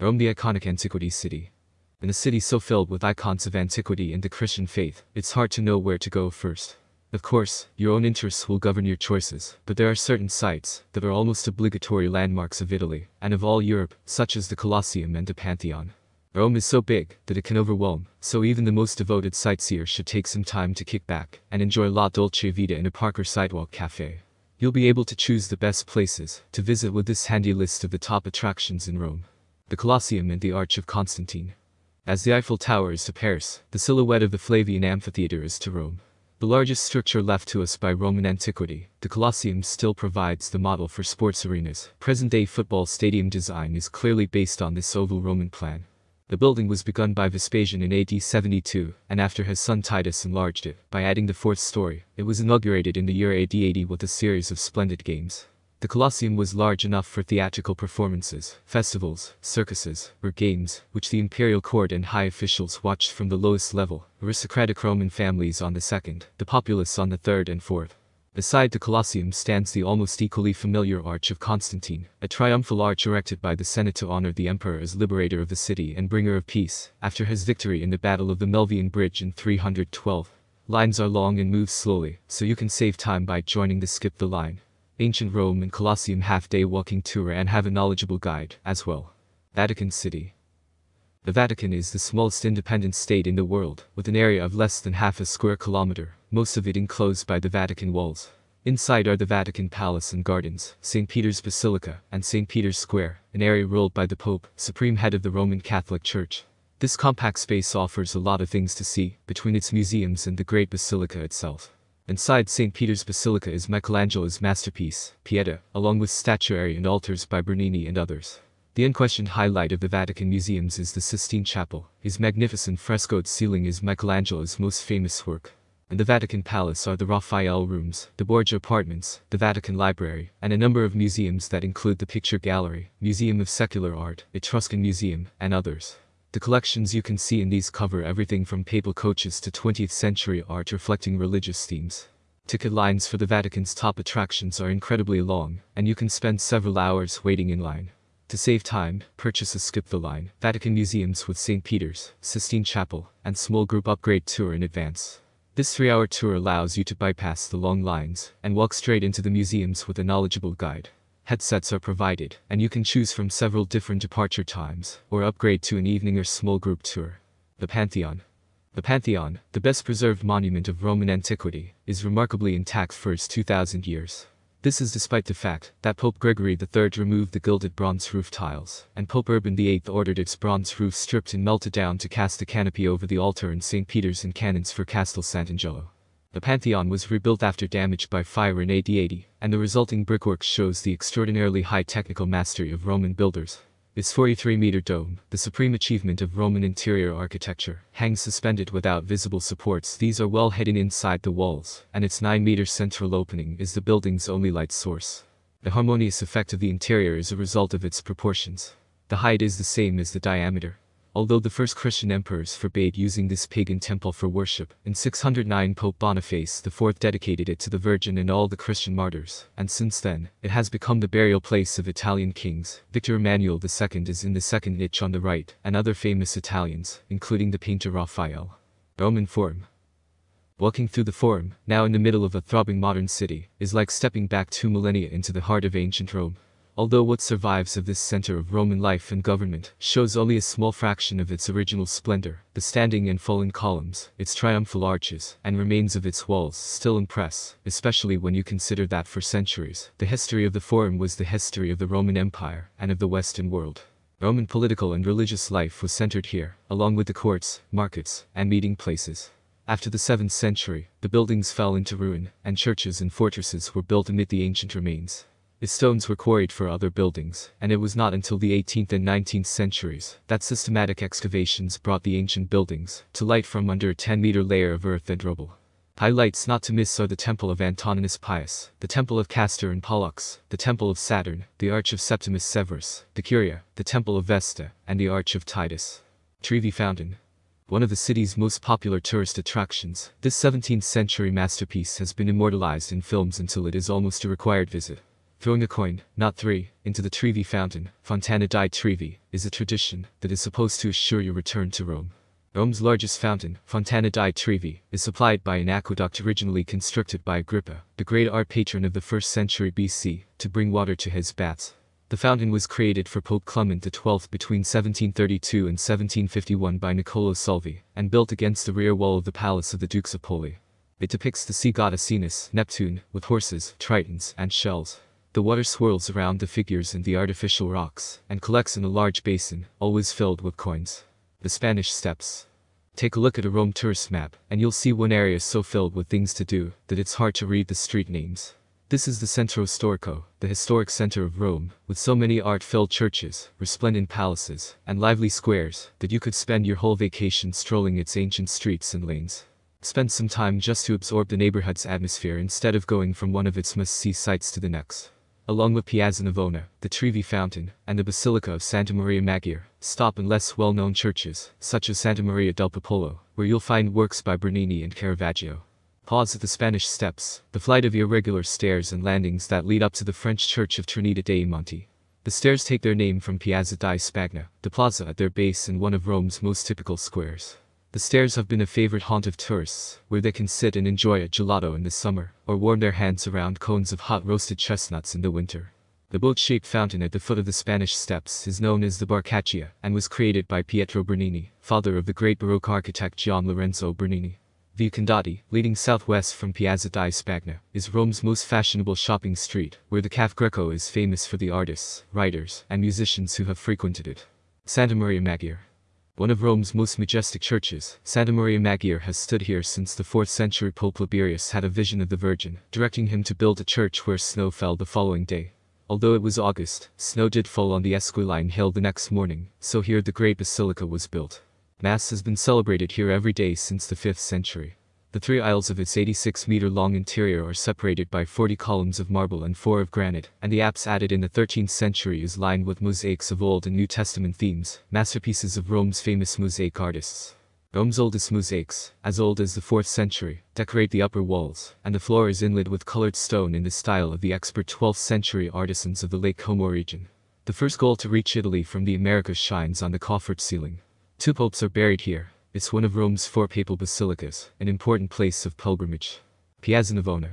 Rome the iconic antiquity city. In a city so filled with icons of antiquity and the Christian faith, it's hard to know where to go first. Of course, your own interests will govern your choices, but there are certain sites that are almost obligatory landmarks of Italy and of all Europe, such as the Colosseum and the Pantheon. Rome is so big that it can overwhelm, so even the most devoted sightseer should take some time to kick back and enjoy La Dolce Vita in a park or sidewalk cafe. You'll be able to choose the best places to visit with this handy list of the top attractions in Rome. The Colosseum and the Arch of Constantine. As the Eiffel Tower is to Paris, the silhouette of the Flavian Amphitheater is to Rome. The largest structure left to us by Roman antiquity, the Colosseum still provides the model for sports arenas. Present-day football stadium design is clearly based on this oval Roman plan. The building was begun by Vespasian in AD 72, and after his son Titus enlarged it by adding the fourth story, it was inaugurated in the year AD 80 with a series of splendid games. The Colosseum was large enough for theatrical performances, festivals, circuses, or games, which the imperial court and high officials watched from the lowest level, aristocratic Roman families on the second, the populace on the third and fourth. Beside the Colosseum stands the almost equally familiar Arch of Constantine, a triumphal arch erected by the Senate to honor the emperor as liberator of the city and bringer of peace, after his victory in the Battle of the Milvian Bridge in 312. Lines are long and move slowly, so you can save time by joining the skip the line. Ancient Rome and Colosseum half-day walking tour and have a knowledgeable guide, as well. Vatican City. The Vatican is the smallest independent state in the world, with an area of less than half a square kilometer, most of it enclosed by the Vatican walls. Inside are the Vatican Palace and Gardens, St. Peter's Basilica, and St. Peter's Square, an area ruled by the Pope, supreme head of the Roman Catholic Church. This compact space offers a lot of things to see, between its museums and the Great Basilica itself. Inside St. Peter's Basilica is Michelangelo's masterpiece, Pieta, along with statuary and altars by Bernini and others. The unquestioned highlight of the Vatican museums is the Sistine Chapel. His magnificent frescoed ceiling is Michelangelo's most famous work. In the Vatican Palace are the Raphael Rooms, the Borgia Apartments, the Vatican Library, and a number of museums that include the Picture Gallery, Museum of Secular Art, Etruscan Museum, and others. The collections you can see in these cover everything from papal coaches to 20th century art reflecting religious themes. Ticket lines for the Vatican's top attractions are incredibly long, and you can spend several hours waiting in line. To save time, purchase a skip the line, Vatican Museums with St. Peter's, Sistine Chapel, and small group upgrade tour in advance. This three-hour tour allows you to bypass the long lines and walk straight into the museums with a knowledgeable guide. Headsets are provided, and you can choose from several different departure times, or upgrade to an evening or small group tour. The Pantheon. The Pantheon, the best preserved monument of Roman antiquity, is remarkably intact for its 2,000 years. This is despite the fact that Pope Gregory III removed the gilded bronze roof tiles, and Pope Urban VIII ordered its bronze roof stripped and melted down to cast a canopy over the altar in St. Peter's and cannons for Castel Sant'Angelo. The Pantheon was rebuilt after damage by fire in AD 80, and the resulting brickwork shows the extraordinarily high technical mastery of Roman builders. Its 43-meter dome, the supreme achievement of Roman interior architecture, hangs suspended without visible supports these are well hidden inside the walls, and its 9-meter central opening is the building's only light source. The harmonious effect of the interior is a result of its proportions. The height is the same as the diameter, Although the first Christian emperors forbade using this pagan temple for worship, in 609 Pope Boniface IV dedicated it to the Virgin and all the Christian martyrs, and since then, it has become the burial place of Italian kings. Victor Emmanuel II is in the second niche on the right, and other famous Italians, including the painter Raphael. Roman Forum Walking through the Forum, now in the middle of a throbbing modern city, is like stepping back two millennia into the heart of ancient Rome although what survives of this center of Roman life and government shows only a small fraction of its original splendor, the standing and fallen columns, its triumphal arches, and remains of its walls still impress, especially when you consider that for centuries, the history of the Forum was the history of the Roman Empire and of the Western world. Roman political and religious life was centered here, along with the courts, markets, and meeting places. After the 7th century, the buildings fell into ruin, and churches and fortresses were built amid the ancient remains. The stones were quarried for other buildings, and it was not until the 18th and 19th centuries that systematic excavations brought the ancient buildings to light from under a 10-meter layer of earth and rubble. Highlights not to miss are the Temple of Antoninus Pius, the Temple of Castor and Pollux, the Temple of Saturn, the Arch of Septimius Severus, the Curia, the Temple of Vesta, and the Arch of Titus. Trevi Fountain, one of the city's most popular tourist attractions, this 17th century masterpiece has been immortalized in films until it is almost a required visit. Throwing a coin, not three, into the Trevi fountain, Fontana di Trevi, is a tradition that is supposed to assure your return to Rome. Rome's largest fountain, Fontana di Trevi, is supplied by an aqueduct originally constructed by Agrippa, the great art patron of the 1st century BC, to bring water to his baths. The fountain was created for Pope Clement XII between 1732 and 1751 by Niccolo Salvi, and built against the rear wall of the palace of the Dukes of Poli. It depicts the sea god Oceanus, Neptune, with horses, tritons, and shells. The water swirls around the figures and the artificial rocks, and collects in a large basin, always filled with coins. The Spanish Steps. Take a look at a Rome tourist map, and you'll see one area so filled with things to do that it's hard to read the street names. This is the Centro Storico, the historic center of Rome, with so many art-filled churches, resplendent palaces, and lively squares, that you could spend your whole vacation strolling its ancient streets and lanes. Spend some time just to absorb the neighborhood's atmosphere instead of going from one of its must-see sights to the next along with Piazza Navona, the Trevi Fountain, and the Basilica of Santa Maria Maggiore, stop in less well-known churches, such as Santa Maria del Popolo, where you'll find works by Bernini and Caravaggio. Pause at the Spanish Steps, the flight of irregular stairs and landings that lead up to the French church of Trinita dei Monti. The stairs take their name from Piazza di Spagna, the plaza at their base in one of Rome's most typical squares. The stairs have been a favorite haunt of tourists, where they can sit and enjoy a gelato in the summer, or warm their hands around cones of hot roasted chestnuts in the winter. The boat-shaped fountain at the foot of the Spanish Steps is known as the Barcaccia and was created by Pietro Bernini, father of the great Baroque architect Gian Lorenzo Bernini. Via Condotti, leading southwest from Piazza di Spagna, is Rome's most fashionable shopping street, where the Caffè Greco is famous for the artists, writers, and musicians who have frequented it. Santa Maria Maggiore, one of Rome's most majestic churches, Santa Maria Maggiore has stood here since the 4th century Pope Liberius had a vision of the Virgin, directing him to build a church where snow fell the following day. Although it was August, snow did fall on the Esquiline Hill the next morning, so here the great basilica was built. Mass has been celebrated here every day since the 5th century. The three aisles of its 86-meter-long interior are separated by 40 columns of marble and 4 of granite, and the apse added in the 13th century is lined with mosaics of Old and New Testament themes, masterpieces of Rome's famous mosaic artists. Rome's oldest mosaics, as old as the 4th century, decorate the upper walls, and the floor is inlaid with colored stone in the style of the expert 12th century artisans of the Lake Como region. The first goal to reach Italy from the Americas shines on the coffered ceiling. Two popes are buried here, it's one of Rome's four papal basilicas, an important place of pilgrimage. Piazza Navona.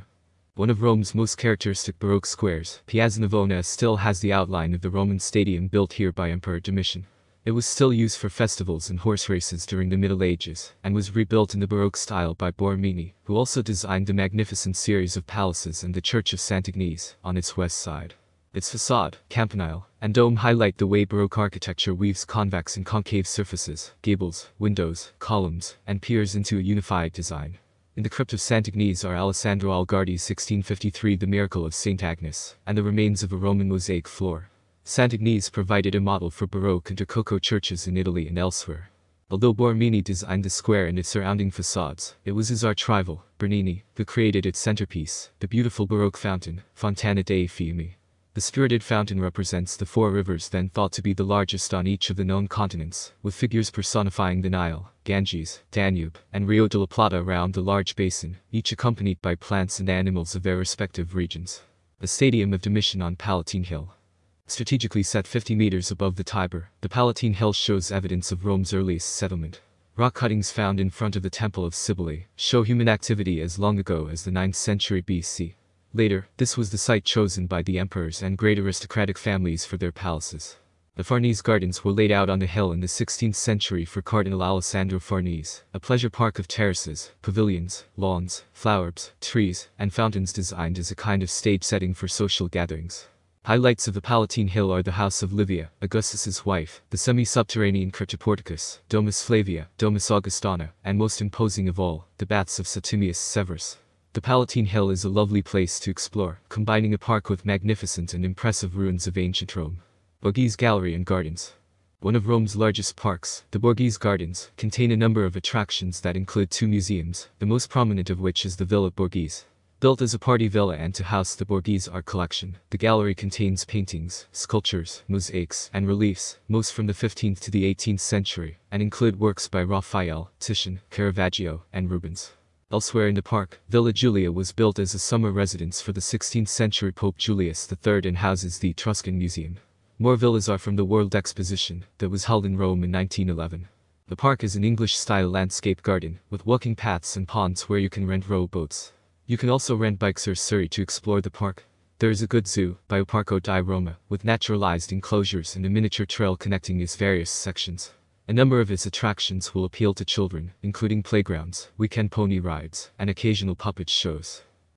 One of Rome's most characteristic Baroque squares, Piazza Navona still has the outline of the Roman stadium built here by Emperor Domitian. It was still used for festivals and horse races during the Middle Ages, and was rebuilt in the Baroque style by Borromini, who also designed the magnificent series of palaces and the Church of Sant'Agnese, on its west side. Its facade, campanile, and dome highlight the way Baroque architecture weaves convex and concave surfaces, gables, windows, columns, and piers into a unified design. In the crypt of Sant'Agnese are Alessandro Algardi's 1653 The Miracle of St. Agnes, and the remains of a Roman mosaic floor. Sant'Agnese provided a model for Baroque and Rococo churches in Italy and elsewhere. Although Borromini designed the square and its surrounding facades, it was his arch-rival, Bernini, who created its centerpiece, the beautiful Baroque fountain, Fontana dei Fiumi. The spirited fountain represents the four rivers then thought to be the largest on each of the known continents, with figures personifying the Nile, Ganges, Danube, and Rio de la Plata around the large basin, each accompanied by plants and animals of their respective regions. The Stadium of Domitian on Palatine Hill. Strategically set 50 meters above the Tiber, the Palatine Hill shows evidence of Rome's earliest settlement. Rock cuttings found in front of the Temple of Cybele show human activity as long ago as the 9th century BC. Later, this was the site chosen by the emperors and great aristocratic families for their palaces. The Farnese Gardens were laid out on the hill in the 16th century for Cardinal Alessandro Farnese, a pleasure park of terraces, pavilions, lawns, flowers, trees, and fountains designed as a kind of stage setting for social gatherings. Highlights of the Palatine Hill are the House of Livia, Augustus's wife, the semi-subterranean Cryptoporticus, Domus Flavia, Domus Augustana, and most imposing of all, the Baths of Septimius Severus. The Palatine Hill is a lovely place to explore, combining a park with magnificent and impressive ruins of ancient Rome. Borghese Gallery and Gardens. One of Rome's largest parks, the Borghese Gardens, contain a number of attractions that include two museums, the most prominent of which is the Villa Borghese. Built as a party villa and to house the Borghese art collection, the gallery contains paintings, sculptures, mosaics, and reliefs, most from the 15th to the 18th century, and include works by Raphael, Titian, Caravaggio, and Rubens. Elsewhere in the park, Villa Giulia was built as a summer residence for the 16th century Pope Julius III and houses the Etruscan Museum. More villas are from the World Exposition that was held in Rome in 1911. The park is an English-style landscape garden, with walking paths and ponds where you can rent rowboats. You can also rent bikes or surrey to explore the park. There is a good zoo, Bioparco di Roma, with naturalized enclosures and a miniature trail connecting its various sections. A number of its attractions will appeal to children, including playgrounds, weekend pony rides, and occasional puppet shows.